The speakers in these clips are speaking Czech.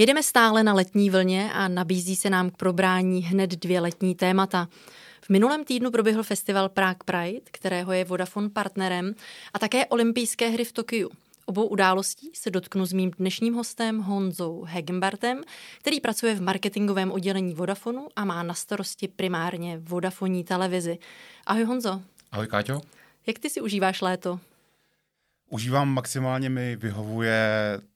Jedeme stále na letní vlně a nabízí se nám k probrání hned dvě letní témata. V minulém týdnu proběhl festival Prague Pride, kterého je Vodafone partnerem, a také olympijské hry v Tokiu. Obou událostí se dotknu s mým dnešním hostem Honzou Hegenbartem, který pracuje v marketingovém oddělení Vodafonu a má na starosti primárně Vodafoní televizi. Ahoj Honzo. Ahoj Káťo. Jak ty si užíváš léto? Užívám maximálně, mi vyhovuje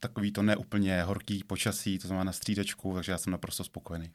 takový to neúplně horký počasí, to znamená na střídečku, takže já jsem naprosto spokojený.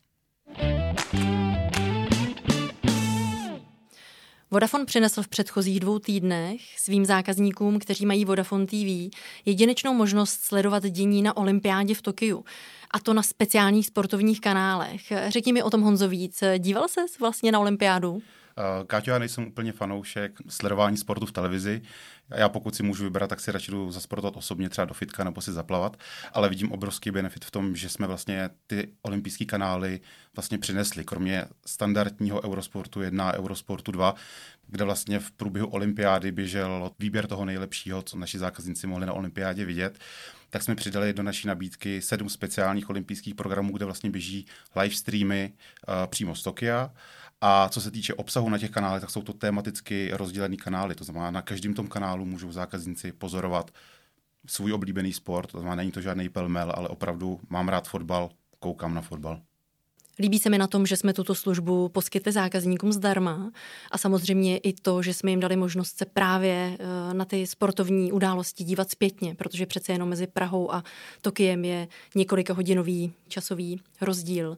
Vodafone přinesl v předchozích dvou týdnech svým zákazníkům, kteří mají Vodafone TV, jedinečnou možnost sledovat dění na olympiádě v Tokiu. A to na speciálních sportovních kanálech. Řekni mi o tom Honzo víc. Díval ses vlastně na olympiádu? Eh, Káťo, já nejsem úplně fanoušek sledování sportu v televizi. Já pokud si můžu vybrat, tak si radši jdu zasportovat osobně, třeba do fitka nebo si zaplavat, ale vidím obrovský benefit v tom, že jsme vlastně ty olympijské kanály vlastně přinesli, kromě standardního Eurosportu 1 a Eurosportu 2, kde vlastně v průběhu olympiády běžel výběr toho nejlepšího, co naši zákazníci mohli na olympiádě vidět, tak jsme přidali do naší nabídky sedm speciálních olympijských programů, kde vlastně běží live streamy uh, přímo z Tokia a co se týče obsahu na těch kanálech, tak jsou to tematicky rozdělené kanály. To znamená, na každém tom kanálu můžou zákazníci pozorovat svůj oblíbený sport. To znamená, není to žádný pelmel, ale opravdu mám rád fotbal, koukám na fotbal. Líbí se mi na tom, že jsme tuto službu poskytli zákazníkům zdarma a samozřejmě i to, že jsme jim dali možnost se právě eh, na ty sportovní události dívat zpětně, protože přece jenom mezi Prahou a Tokiem je několika hodinový časový rozdíl.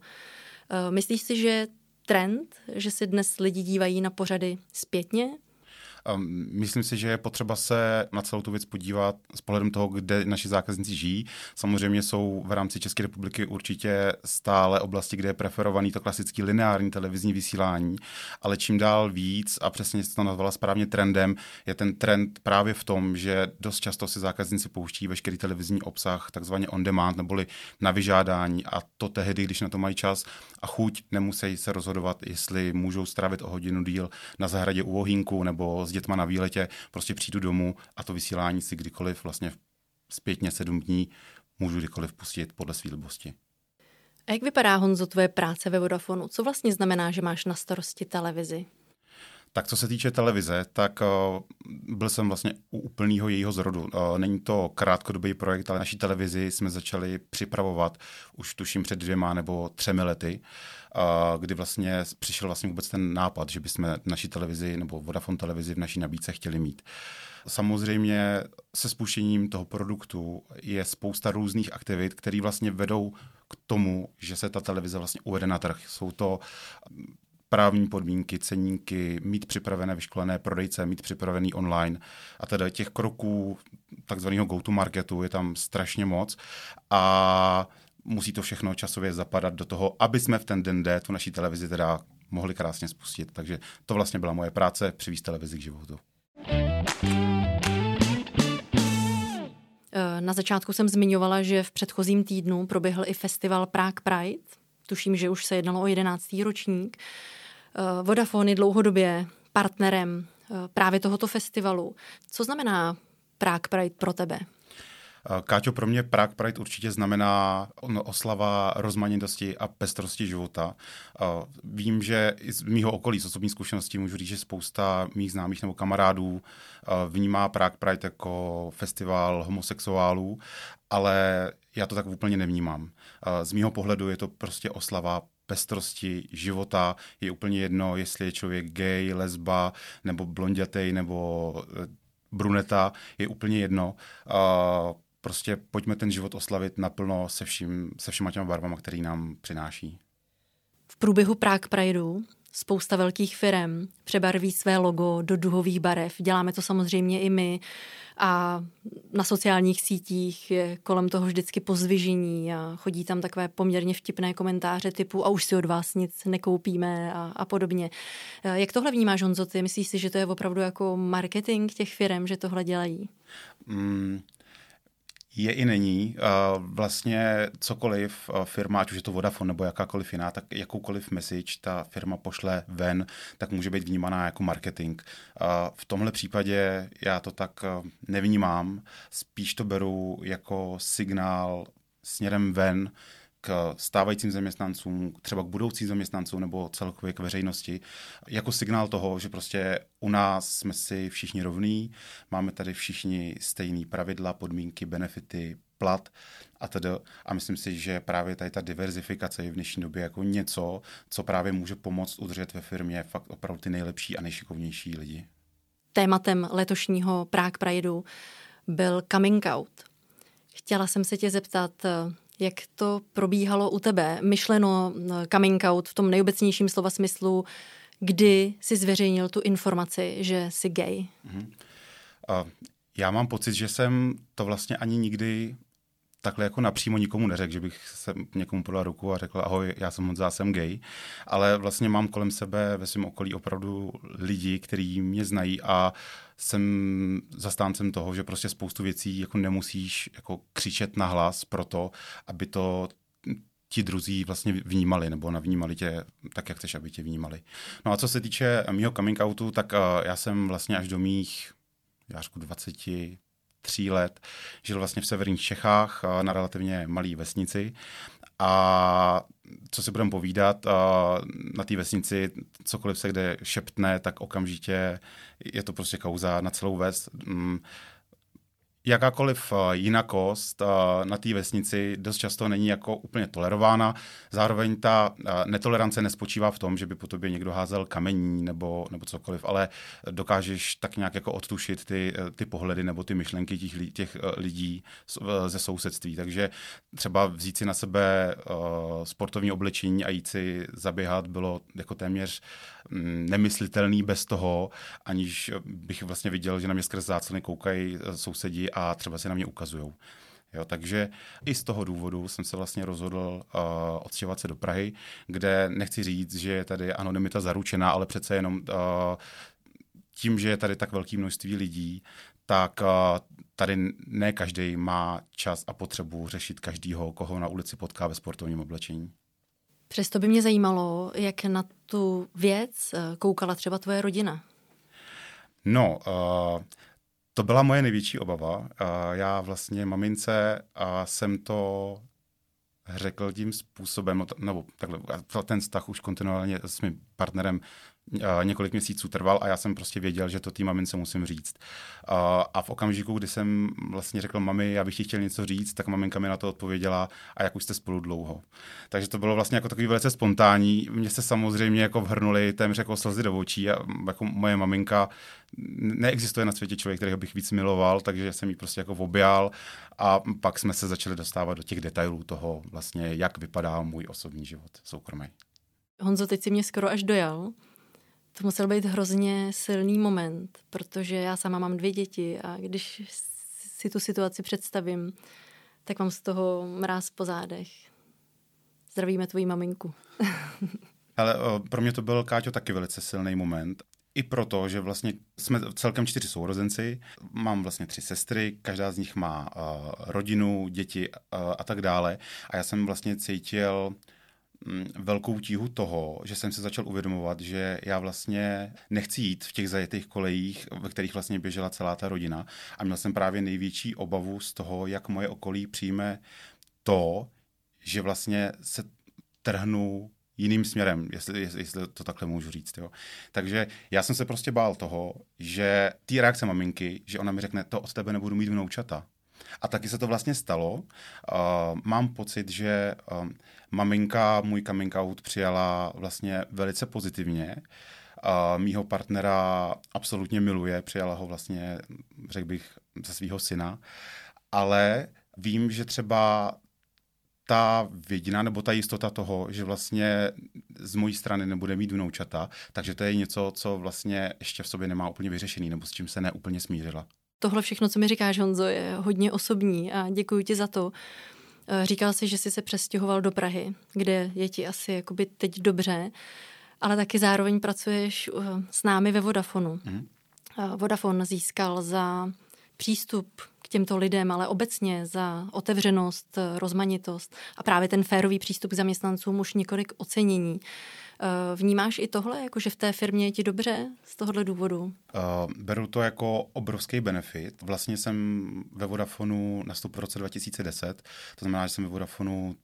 Eh, myslíš si, že trend, že si dnes lidi dívají na pořady zpětně? Myslím si, že je potřeba se na celou tu věc podívat s pohledem toho, kde naši zákazníci žijí. Samozřejmě jsou v rámci České republiky určitě stále oblasti, kde je preferovaný to klasický lineární televizní vysílání, ale čím dál víc, a přesně jste to nazvala správně trendem, je ten trend právě v tom, že dost často si zákazníci pouští veškerý televizní obsah takzvaně on demand, neboli na vyžádání a to tehdy, když na to mají čas a chuť, nemusí se rozhodovat, jestli můžou strávit o hodinu díl na zahradě u ohýnku nebo s dětma na výletě, prostě přijdu domů a to vysílání si kdykoliv vlastně zpětně sedm dní můžu kdykoliv pustit podle své libosti. A jak vypadá, Honzo, tvoje práce ve Vodafonu? Co vlastně znamená, že máš na starosti televizi? Tak co se týče televize, tak uh, byl jsem vlastně u úplného jejího zrodu. Uh, není to krátkodobý projekt, ale naší televizi jsme začali připravovat už tuším před dvěma nebo třemi lety, uh, kdy vlastně přišel vlastně vůbec ten nápad, že bychom naší televizi nebo Vodafone televizi v naší nabídce chtěli mít. Samozřejmě se spuštěním toho produktu je spousta různých aktivit, které vlastně vedou k tomu, že se ta televize vlastně uvede na trh. Jsou to právní podmínky, ceníky, mít připravené vyškolené prodejce, mít připravený online a teda těch kroků takzvaného go-to-marketu je tam strašně moc a musí to všechno časově zapadat do toho, aby jsme v ten den D tu naší televizi teda mohli krásně spustit. Takže to vlastně byla moje práce, přivést televizi k životu. Eh, na začátku jsem zmiňovala, že v předchozím týdnu proběhl i festival Prague Pride. Tuším, že už se jednalo o 11. ročník. Eh, Vodafone je dlouhodobě partnerem eh, právě tohoto festivalu. Co znamená Prague Pride pro tebe? Eh, Káťo, pro mě Prague Pride určitě znamená oslava rozmanitosti a pestrosti života. Vím, že z mýho okolí, z osobní zkušeností, můžu říct, že spousta mých známých nebo kamarádů vnímá Prague Pride jako festival homosexuálů, ale já to tak úplně nevnímám. Z mýho pohledu je to prostě oslava pestrosti života. Je úplně jedno, jestli je člověk gay, lesba, nebo blondětej, nebo eh, bruneta, je úplně jedno. Uh, prostě pojďme ten život oslavit naplno se, vším, se všema těma barvama, který nám přináší. V průběhu Prague Prideu spousta velkých firm přebarví své logo do duhových barev. Děláme to samozřejmě i my a na sociálních sítích je kolem toho vždycky pozvižení a chodí tam takové poměrně vtipné komentáře typu a už si od vás nic nekoupíme a, a podobně. Jak tohle vnímáš, Honzo, ty? Myslíš si, že to je opravdu jako marketing těch firm, že tohle dělají? Mm, je i není. Vlastně cokoliv firma, ať už je to Vodafone nebo jakákoliv jiná, tak jakoukoliv message ta firma pošle ven, tak může být vnímaná jako marketing. V tomhle případě já to tak nevnímám, spíš to beru jako signál směrem ven, k stávajícím zaměstnancům, třeba k budoucím zaměstnancům nebo celkově k veřejnosti, jako signál toho, že prostě u nás jsme si všichni rovní, máme tady všichni stejné pravidla, podmínky, benefity, plat a tedy. A myslím si, že právě tady ta diverzifikace je v dnešní době jako něco, co právě může pomoct udržet ve firmě fakt opravdu ty nejlepší a nejšikovnější lidi. Tématem letošního Prague Prideu byl coming out. Chtěla jsem se tě zeptat, jak to probíhalo u tebe? Myšleno eh, coming out v tom nejobecnějším slova smyslu, kdy jsi zveřejnil tu informaci, že jsi gay? Mm-hmm. Uh, já mám pocit, že jsem to vlastně ani nikdy takhle jako napřímo nikomu neřekl, že bych se někomu podal ruku a řekl, ahoj, já jsem Honza, jsem gay, ale vlastně mám kolem sebe ve svém okolí opravdu lidi, kteří mě znají a jsem zastáncem toho, že prostě spoustu věcí jako nemusíš jako křičet na hlas pro to, aby to ti druzí vlastně vnímali, nebo navnímali tě tak, jak chceš, aby tě vnímali. No a co se týče mého coming outu, tak uh, já jsem vlastně až do mých, já řeknu 20, tří let žil vlastně v severních Čechách na relativně malé vesnici. A co si budeme povídat, na té vesnici cokoliv se kde šeptne, tak okamžitě je to prostě kauza na celou ves. Jakákoliv eh, jinakost eh, na té vesnici dost často není jako úplně tolerována. Zároveň ta eh, netolerance nespočívá v tom, že by po tobě někdo házel kamení nebo, nebo cokoliv, ale dokážeš tak nějak jako odtušit ty, ty pohledy nebo ty myšlenky těch, těch lidí ze sousedství. Takže třeba vzít si na sebe sportovní oblečení a jít si zaběhat bylo jako téměř mm, nemyslitelný bez toho, aniž bych vlastně viděl, že na mě skrz záclony koukají sousedí a třeba si na mě ukazují. Jo, takže i z toho důvodu jsem se vlastně rozhodl uh, odstěhovat se do Prahy, kde nechci říct, že je tady anonymita zaručená, ale přece jenom uh, tím, že je tady tak velké množství lidí, tak uh, tady ne každý má čas a potřebu řešit každýho, koho na ulici potká ve sportovním oblečení. Přesto by mě zajímalo, jak na tu věc koukala třeba tvoje rodina. No, uh, to byla moje největší obava. Já vlastně mamince jsem to řekl tím způsobem, nebo takhle, ten vztah už kontinuálně s mým partnerem několik měsíců trval a já jsem prostě věděl, že to té mamince musím říct. A v okamžiku, kdy jsem vlastně řekl mami, já bych ti chtěl něco říct, tak maminka mi na to odpověděla a jak už jste spolu dlouho. Takže to bylo vlastně jako takový velice spontánní. Mně se samozřejmě jako vhrnuli téměř jako slzy do očí a jako moje maminka neexistuje na světě člověk, kterého bych víc miloval, takže jsem ji prostě jako objal a pak jsme se začali dostávat do těch detailů toho vlastně, jak vypadá můj osobní život soukromý. Honzo, teď si mě skoro až dojal. To musel být hrozně silný moment, protože já sama mám dvě děti a když si tu situaci představím, tak mám z toho mráz po zádech. Zdravíme tvoji maminku. Ale pro mě to byl, Káťo, taky velice silný moment. I proto, že vlastně jsme celkem čtyři sourozenci, mám vlastně tři sestry, každá z nich má uh, rodinu, děti uh, a tak dále. A já jsem vlastně cítil velkou tíhu toho, že jsem se začal uvědomovat, že já vlastně nechci jít v těch zajetých kolejích, ve kterých vlastně běžela celá ta rodina. A měl jsem právě největší obavu z toho, jak moje okolí přijme to, že vlastně se trhnu jiným směrem, jestli, jestli to takhle můžu říct. Jo. Takže já jsem se prostě bál toho, že ty reakce maminky, že ona mi řekne, to od tebe nebudu mít vnoučata. A taky se to vlastně stalo. Uh, mám pocit, že uh, maminka můj coming out přijala vlastně velice pozitivně. Uh, mýho partnera absolutně miluje, přijala ho vlastně, řekl bych, ze svého syna. Ale vím, že třeba ta vědina nebo ta jistota toho, že vlastně z mojí strany nebude mít vnoučata, takže to je něco, co vlastně ještě v sobě nemá úplně vyřešený nebo s čím se neúplně smířila. Tohle všechno, co mi říkáš, Honzo, je hodně osobní a děkuji ti za to. Eh, říkal jsi, že jsi se přestěhoval do Prahy, kde je ti asi jakoby teď dobře, ale taky zároveň pracuješ eh, s námi ve Vodafonu. Mm-hmm. Vodafone získal za přístup k těmto lidem, ale obecně za otevřenost, rozmanitost a právě ten férový přístup k zaměstnancům už několik ocenění. Eh, vnímáš i tohle, jako že v té firmě je ti dobře z tohohle důvodu? Uh, beru to jako obrovský benefit. Vlastně jsem ve Vodafonu nastoupil v roce 2010, to znamená, že jsem ve Vodafonu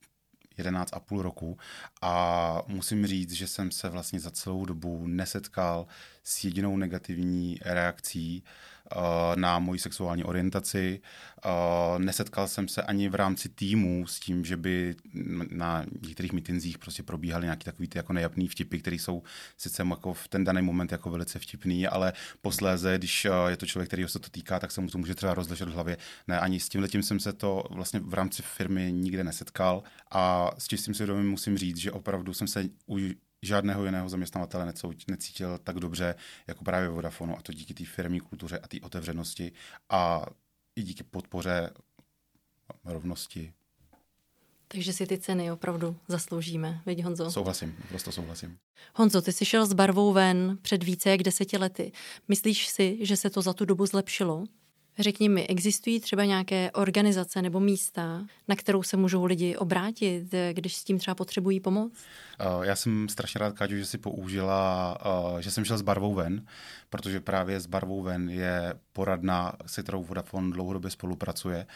11,5 roku a musím říct, že jsem se vlastně za celou dobu nesetkal s jedinou negativní reakcí uh, na moji sexuální orientaci. Uh, nesetkal jsem se ani v rámci týmu s tím, že by na některých mitinzích prostě probíhaly nějaký takový ty jako nejapný vtipy, které jsou sice jako v ten daný moment jako velice vtipný, ale posléze, když uh, je to člověk, který se to týká, tak se mu to může třeba rozležet v hlavě. Ne, ani s tím jsem se to vlastně v rámci firmy nikde nesetkal a s čistým svědomím musím říct, že opravdu jsem se u žádného jiného zaměstnavatele necítil tak dobře jako právě Vodafonu a to díky té firmní kultuře a té otevřenosti a i díky podpoře rovnosti. Takže si ty ceny opravdu zasloužíme, veď Honzo? Souhlasím, prostě souhlasím. Honzo, ty jsi šel s barvou ven před více jak deseti lety. Myslíš si, že se to za tu dobu zlepšilo? Řekni mi, existují třeba nějaké organizace nebo místa, na kterou se můžou lidi obrátit, když s tím třeba potřebují pomoc? Uh, já jsem strašně rád, Káťu, že si použila, uh, že jsem šel s barvou ven, protože právě s barvou ven je poradna, se kterou Vodafone dlouhodobě spolupracuje,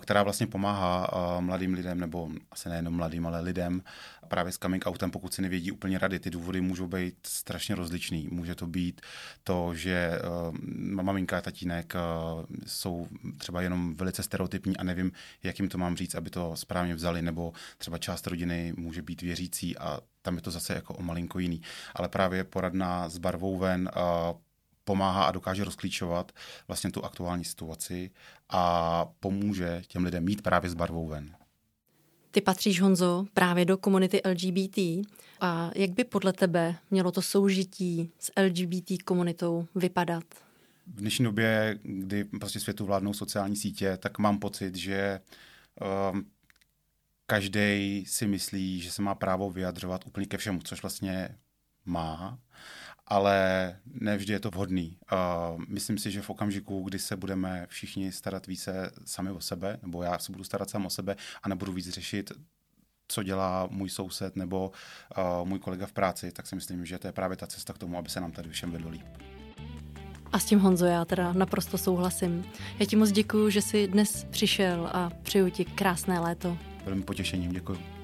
která vlastně pomáhá mladým lidem, nebo asi nejenom mladým, ale lidem právě s coming outem, pokud si nevědí úplně rady. Ty důvody můžou být strašně rozličný. Může to být to, že maminka a tatínek jsou třeba jenom velice stereotypní a nevím, jak jim to mám říct, aby to správně vzali, nebo třeba část rodiny může být věřící a tam je to zase jako o malinko jiný. Ale právě poradna s barvou ven pomáhá a dokáže rozklíčovat vlastně tu aktuální situaci a pomůže těm lidem mít právě s barvou ven. Ty patříš, Honzo, právě do komunity LGBT. A jak by podle tebe mělo to soužití s LGBT komunitou vypadat? v dnešní době, kdy prostě světu vládnou sociální sítě, tak mám pocit, že um, každý si myslí, že se má právo vyjadřovat úplně ke všemu, což vlastně má, ale nevždy je to vhodný. Uh, myslím si, že v okamžiku, kdy se budeme všichni starat více sami o sebe, nebo já se budu starat sám o sebe a nebudu víc řešit co dělá můj soused nebo uh, můj kolega v práci, tak si myslím, že to je právě ta cesta k tomu, aby se nám tady všem vedlo líp. A s tím Honzo já teda naprosto souhlasím. Já ti moc děkuji, že jsi dnes přišel a přeju ti krásné léto. Velmi potěšením, děkuji.